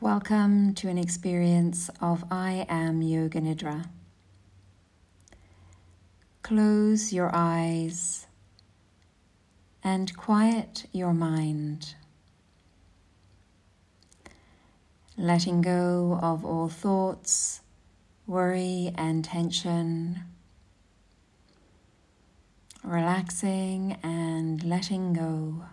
Welcome to an experience of I Am Yoga Nidra. Close your eyes and quiet your mind, letting go of all thoughts, worry, and tension, relaxing and letting go.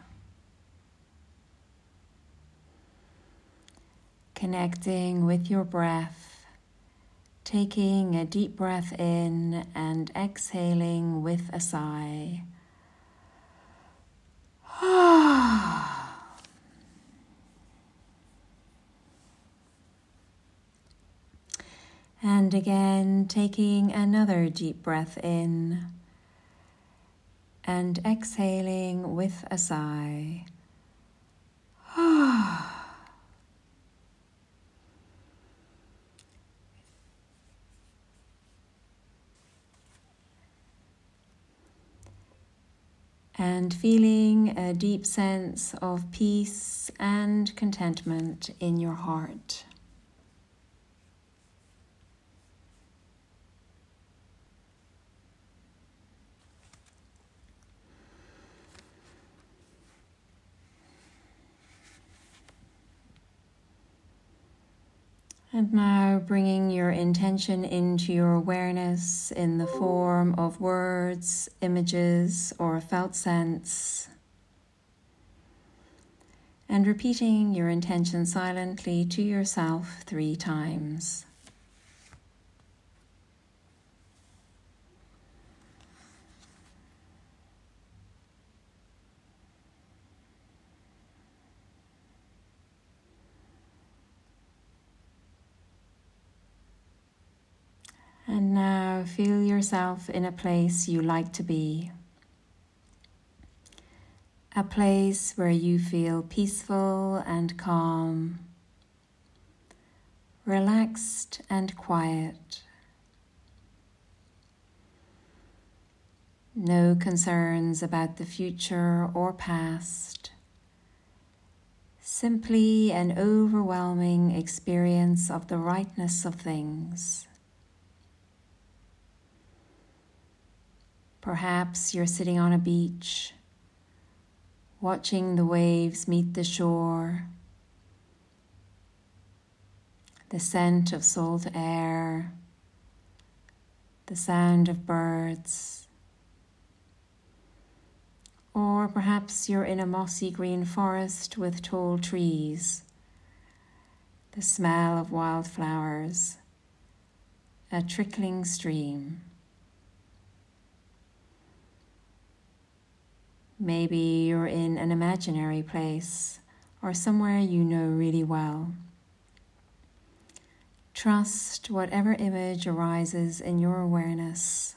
Connecting with your breath, taking a deep breath in and exhaling with a sigh. and again, taking another deep breath in and exhaling with a sigh. and feeling a deep sense of peace and contentment in your heart. And now bringing your intention into your awareness in the form of words, images, or a felt sense. And repeating your intention silently to yourself three times. And now feel yourself in a place you like to be. A place where you feel peaceful and calm, relaxed and quiet. No concerns about the future or past. Simply an overwhelming experience of the rightness of things. Perhaps you're sitting on a beach, watching the waves meet the shore, the scent of salt air, the sound of birds. Or perhaps you're in a mossy green forest with tall trees, the smell of wildflowers, a trickling stream. Maybe you're in an imaginary place or somewhere you know really well. Trust whatever image arises in your awareness.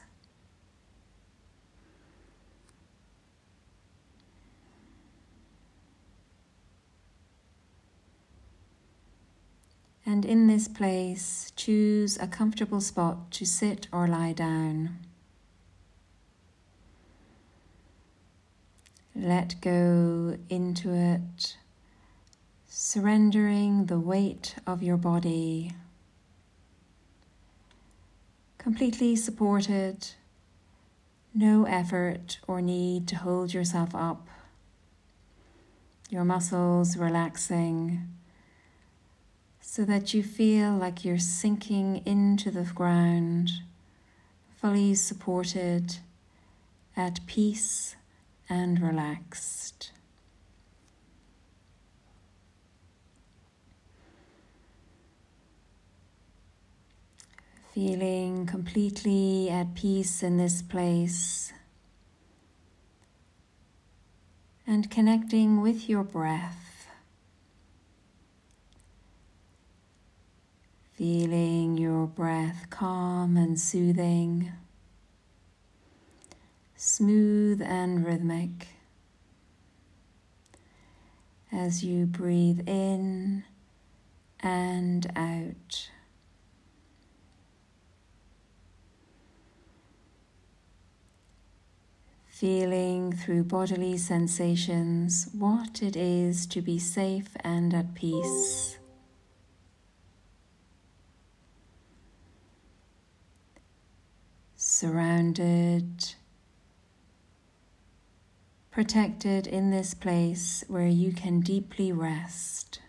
And in this place, choose a comfortable spot to sit or lie down. Let go into it, surrendering the weight of your body. Completely supported, no effort or need to hold yourself up. Your muscles relaxing so that you feel like you're sinking into the ground, fully supported, at peace and relaxed. Feeling completely at peace in this place and connecting with your breath. Feeling your breath calm and soothing smooth and rhythmic. As you breathe in and out. feeling through bodily sensations what it is to be safe and at peace. Surrounded protected in this place where you can deeply rest.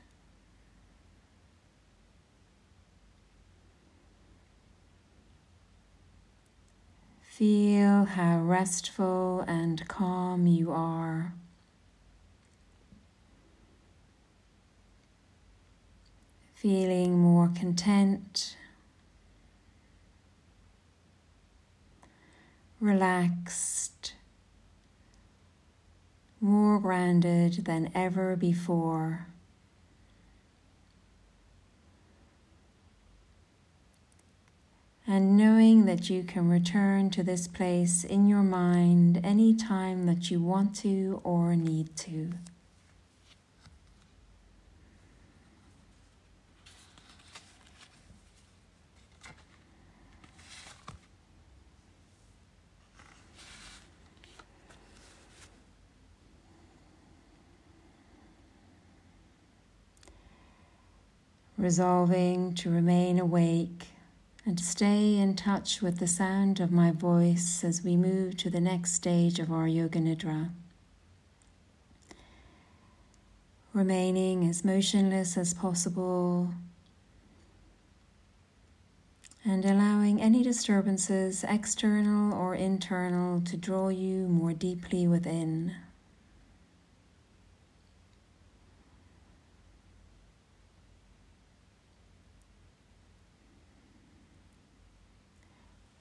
Feel how restful and calm you are. Feeling more content, relaxed, more grounded than ever before. and knowing that you can return to this place in your mind any time that you want to or need to. Resolving to remain awake and stay in touch with the sound of my voice as we move to the next stage of our Yoga Nidra. Remaining as motionless as possible and allowing any disturbances, external or internal, to draw you more deeply within.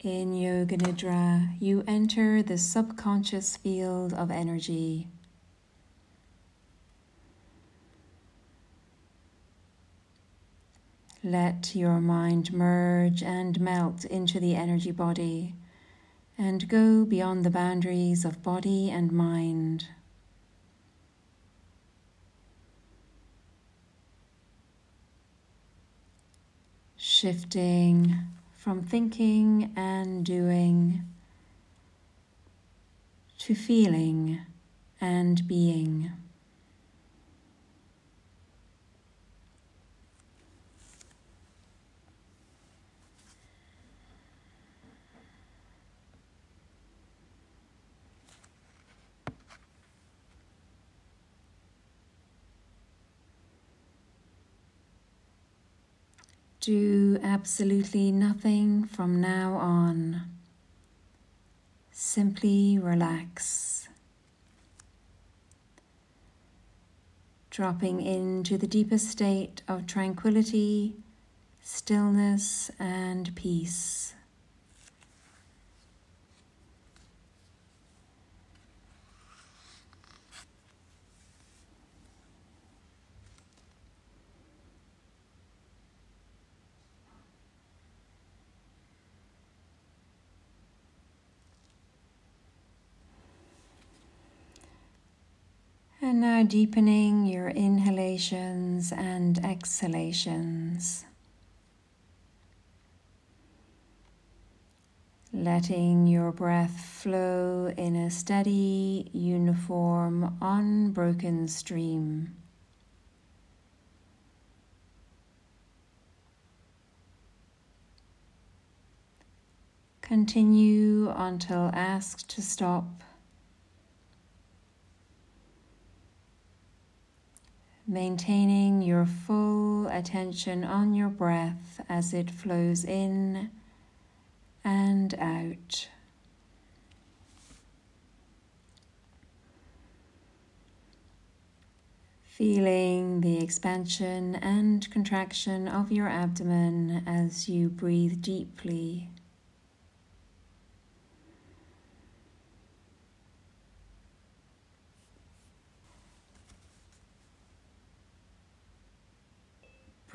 In Yoga Nidra, you enter the subconscious field of energy. Let your mind merge and melt into the energy body and go beyond the boundaries of body and mind. Shifting from thinking and doing to feeling and being. Do absolutely nothing from now on. Simply relax. Dropping into the deepest state of tranquility, stillness, and peace. And now deepening your inhalations and exhalations. Letting your breath flow in a steady, uniform, unbroken stream. Continue until asked to stop. Maintaining your full attention on your breath as it flows in and out. Feeling the expansion and contraction of your abdomen as you breathe deeply.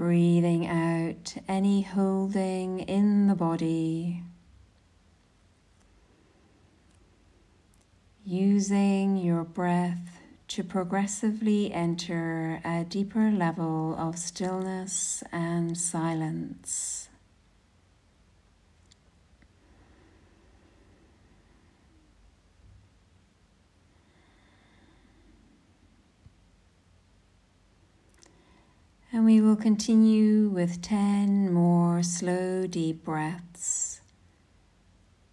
Breathing out any holding in the body. Using your breath to progressively enter a deeper level of stillness and silence. And we will continue with 10 more slow, deep breaths,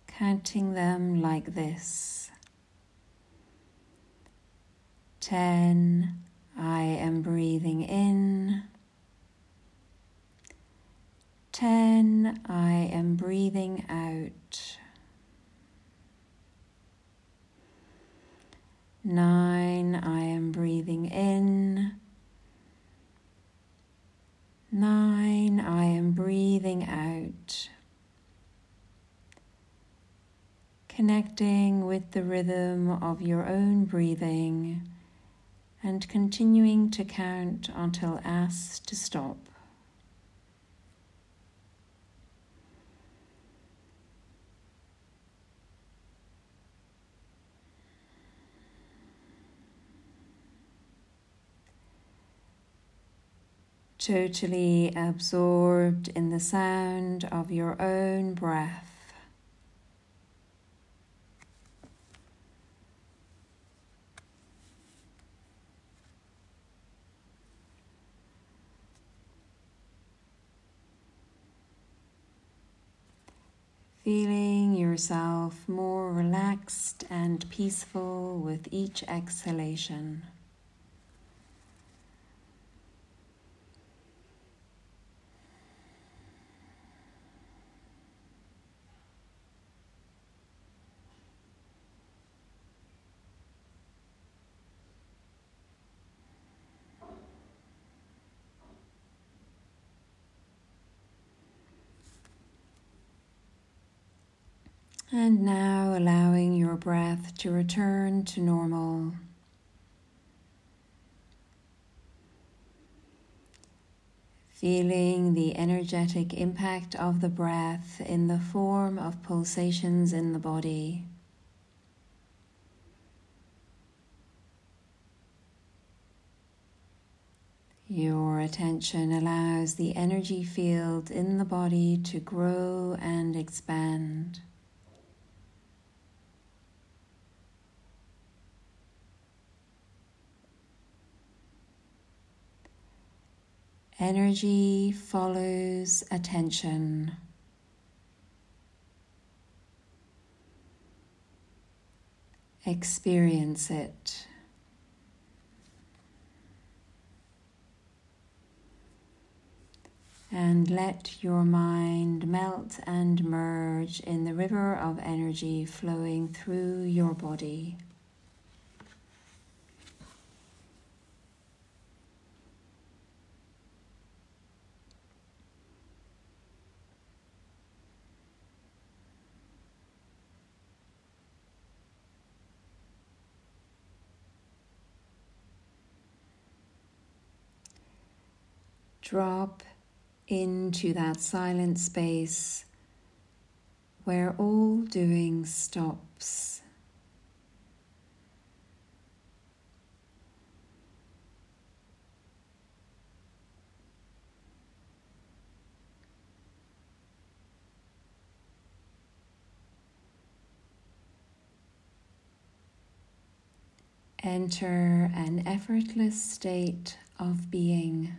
counting them like this 10. I am breathing in. 10. I am breathing out. 9. I am breathing in. 9. I am breathing out. Connecting with the rhythm of your own breathing and continuing to count until asked to stop. Totally absorbed in the sound of your own breath. feeling yourself more relaxed and peaceful with each exhalation. And now allowing your breath to return to normal. Feeling the energetic impact of the breath in the form of pulsations in the body. Your attention allows the energy field in the body to grow and expand. Energy follows attention. Experience it. And let your mind melt and merge in the river of energy flowing through your body. Drop into that silent space where all doing stops. Enter an effortless state of being.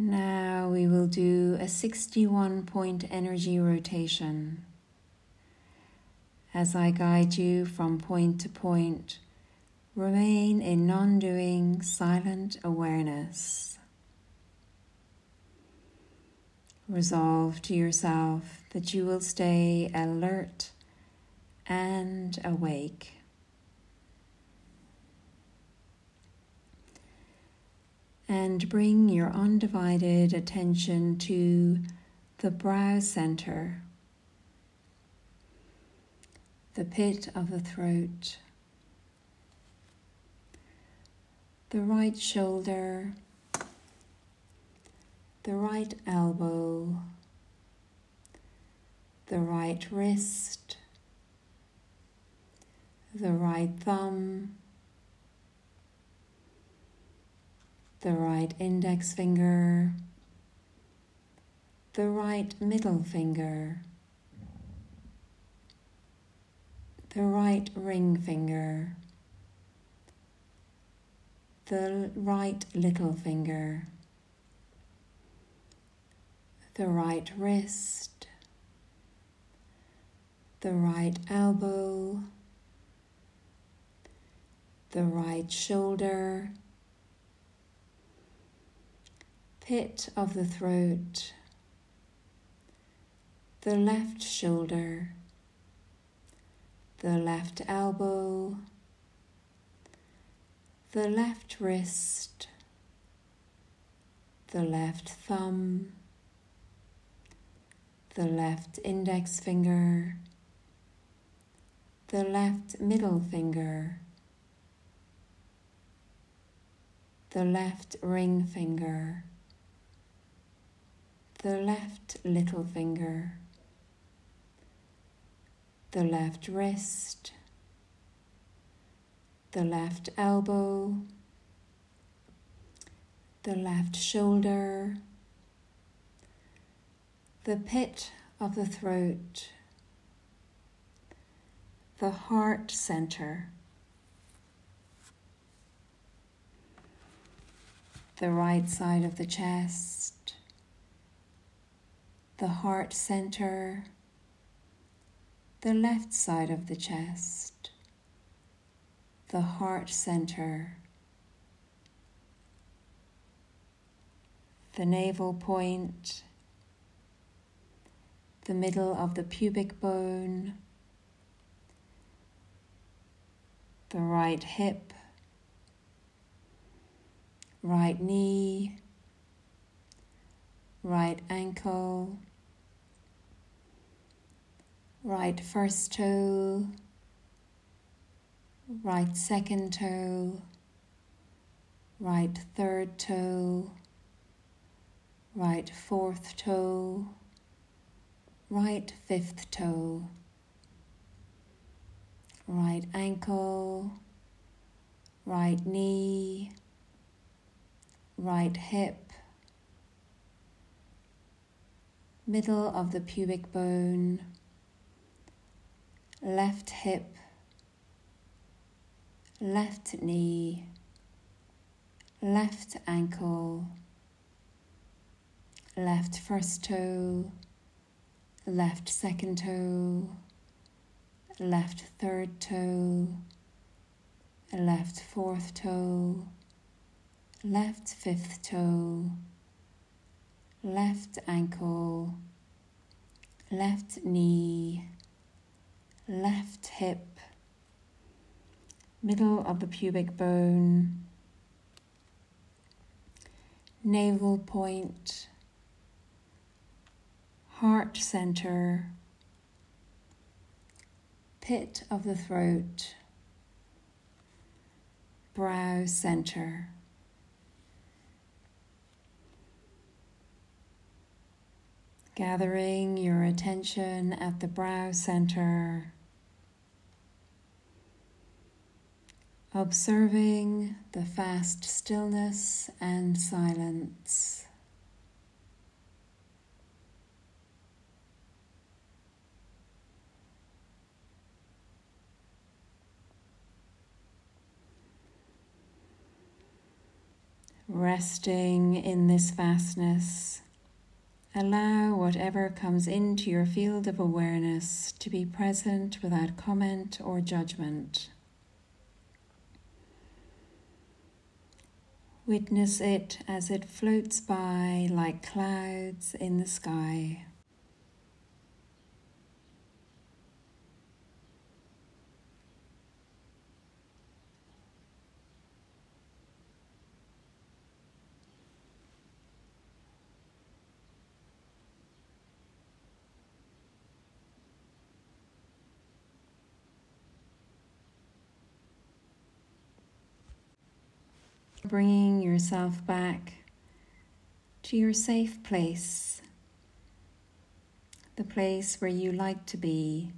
Now we will do a 61 point energy rotation. As I guide you from point to point, remain in non doing silent awareness. Resolve to yourself that you will stay alert and awake. And bring your undivided attention to the brow center, the pit of the throat, the right shoulder, the right elbow, the right wrist, the right thumb, the right index finger, the right middle finger, the right ring finger, the right little finger, the right wrist, the right elbow, the right shoulder, pit of the throat, the left shoulder, the left elbow, the left wrist, the left thumb, the left index finger, the left middle finger, the left ring finger, the left little finger, the left wrist, the left elbow, the left shoulder, the pit of the throat, the heart center, the right side of the chest, the heart center, the left side of the chest, the heart center, the navel point, the middle of the pubic bone, the right hip, right knee, right ankle, right first toe, right second toe, right third toe, right fourth toe, right fifth toe, right ankle, right knee, right hip, middle of the pubic bone, left hip, left knee, left ankle, left first toe, left second toe, left third toe, left fourth toe, left fifth toe, left ankle, left knee, hip, middle of the pubic bone, navel point, heart center, pit of the throat, brow center. Gathering your attention at the brow center, observing the fast stillness and silence. Resting in this vastness, allow whatever comes into your field of awareness to be present without comment or judgment. Witness it as it floats by like clouds in the sky. Bringing yourself back to your safe place, the place where you like to be,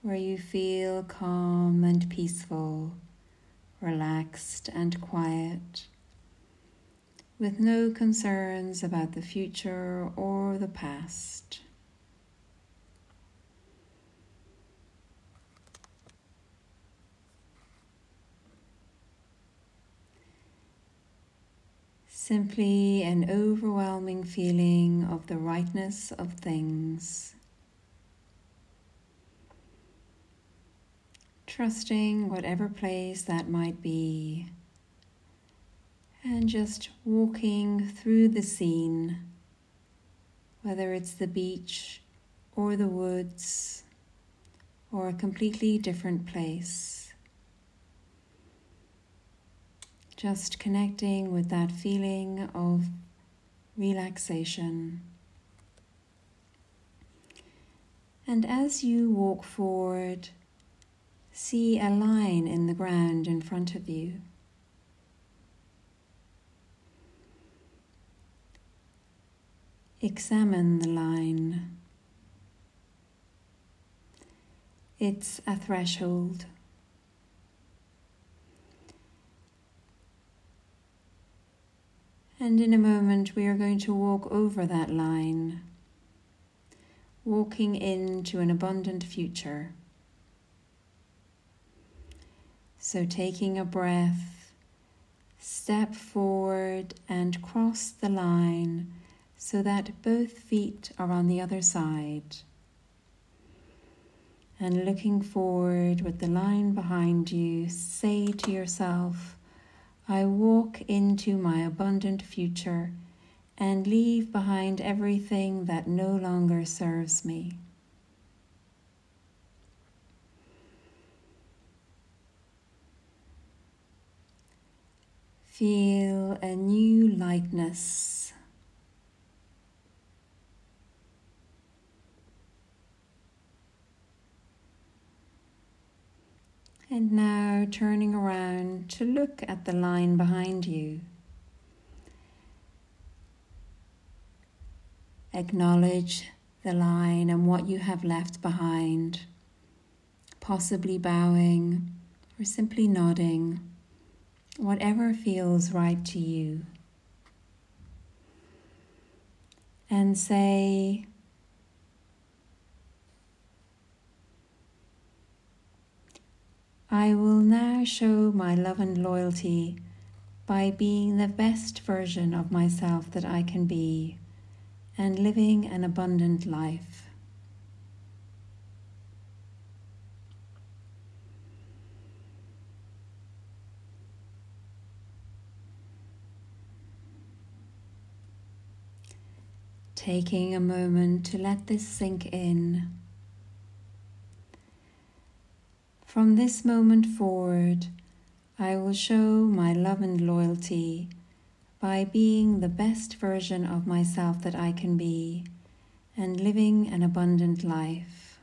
where you feel calm and peaceful, relaxed and quiet, with no concerns about the future or the past. Simply an overwhelming feeling of the rightness of things. Trusting whatever place that might be, and just walking through the scene, whether it's the beach or the woods or a completely different place. Just connecting with that feeling of relaxation. And as you walk forward, see a line in the ground in front of you. Examine the line. It's a threshold. And in a moment, we are going to walk over that line, walking into an abundant future. So, taking a breath, step forward and cross the line so that both feet are on the other side. And looking forward with the line behind you, say to yourself, I walk into my abundant future and leave behind everything that no longer serves me. Feel a new lightness And now turning around to look at the line behind you. Acknowledge the line and what you have left behind, possibly bowing or simply nodding, whatever feels right to you. And say, I will now show my love and loyalty by being the best version of myself that I can be and living an abundant life. Taking a moment to let this sink in. From this moment forward, I will show my love and loyalty by being the best version of myself that I can be and living an abundant life.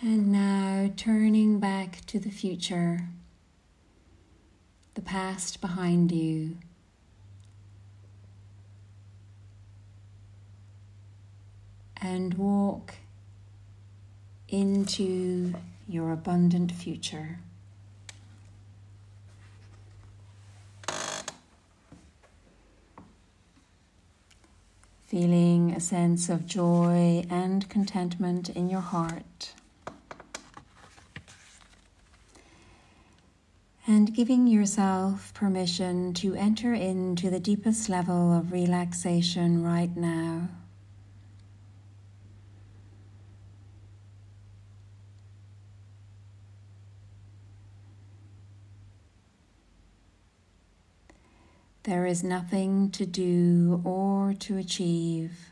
And now turning back to the future the past behind you. And walk into your abundant future. Feeling a sense of joy and contentment in your heart. And giving yourself permission to enter into the deepest level of relaxation right now. There is nothing to do or to achieve.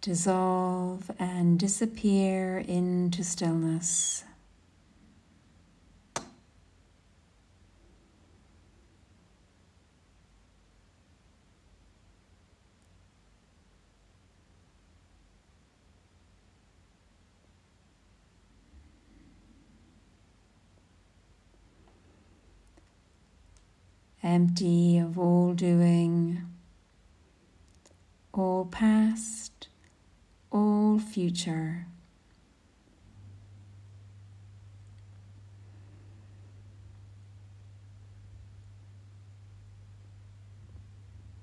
dissolve and disappear into stillness. Empty of all doing, all past, all future.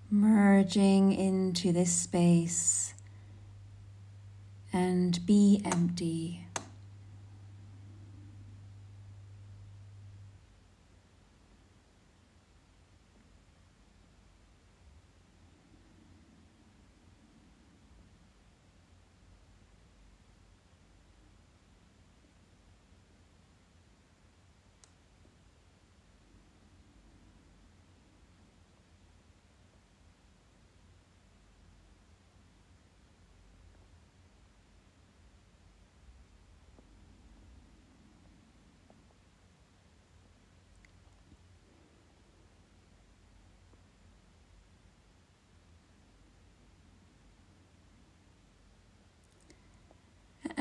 Merging into this space and be empty.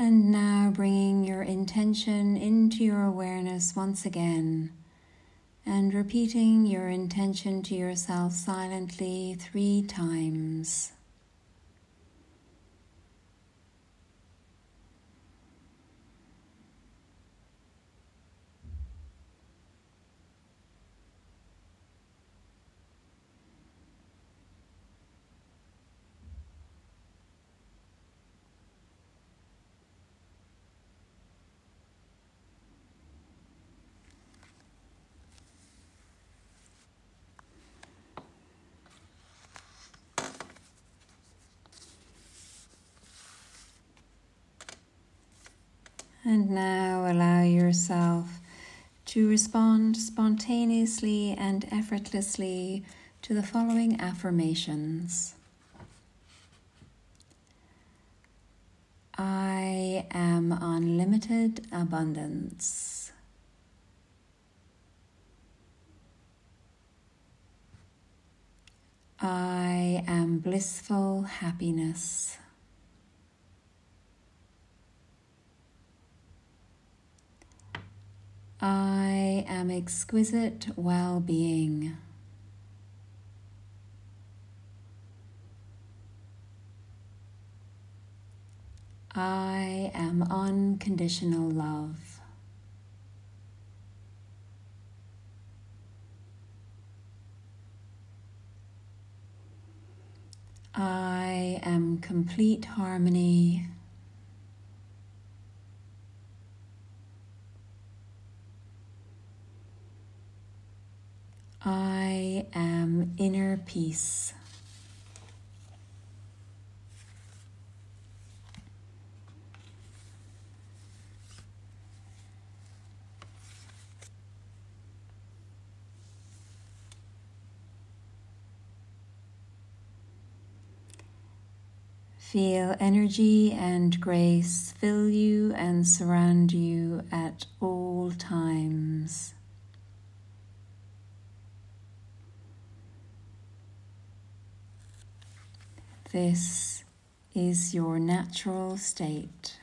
And now bringing your intention into your awareness once again and repeating your intention to yourself silently three times. And now allow yourself to respond spontaneously and effortlessly to the following affirmations. I am unlimited abundance. I am blissful happiness. I am exquisite well being. I am unconditional love. I am complete harmony I am inner peace. Feel energy and grace fill you and surround you at all times. This is your natural state.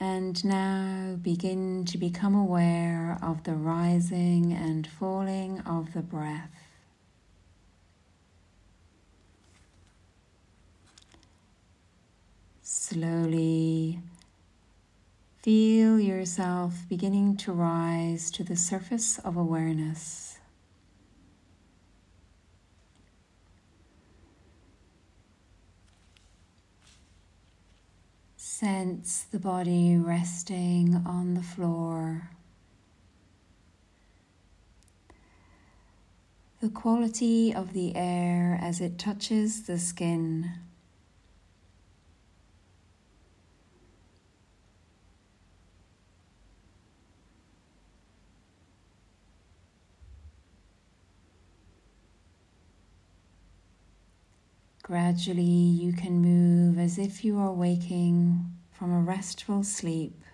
And now begin to become aware of the rising and falling of the breath. Slowly Feel yourself beginning to rise to the surface of awareness. Sense the body resting on the floor. The quality of the air as it touches the skin. Gradually, you can move as if you are waking from a restful sleep,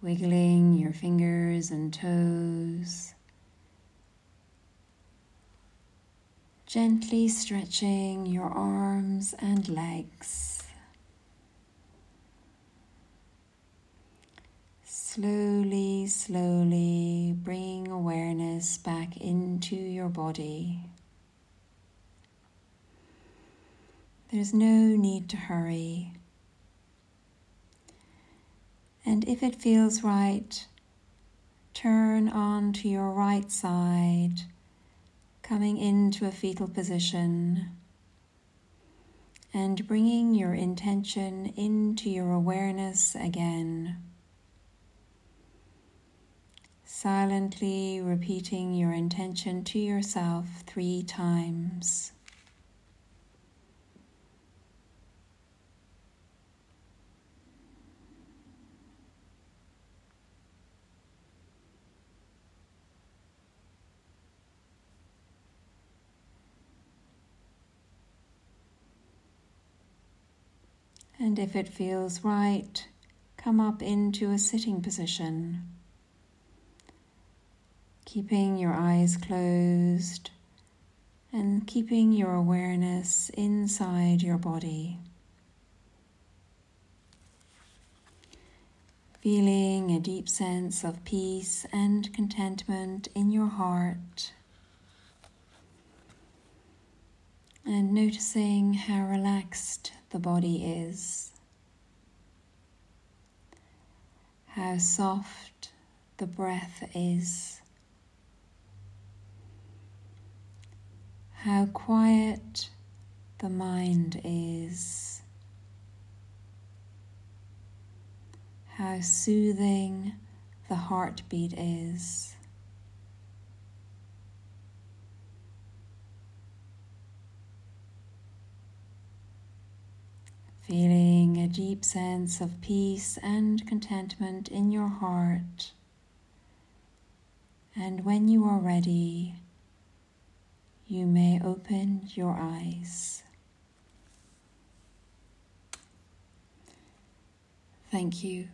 wiggling your fingers and toes, gently stretching your arms and legs. Slowly, slowly bring awareness back into your body. There's no need to hurry. And if it feels right, turn on to your right side, coming into a fetal position and bringing your intention into your awareness again. Silently repeating your intention to yourself three times. And if it feels right, come up into a sitting position, keeping your eyes closed and keeping your awareness inside your body. Feeling a deep sense of peace and contentment in your heart. And noticing how relaxed the body is, how soft the breath is, how quiet the mind is, how soothing the heartbeat is. feeling a deep sense of peace and contentment in your heart. And when you are ready, you may open your eyes. Thank you.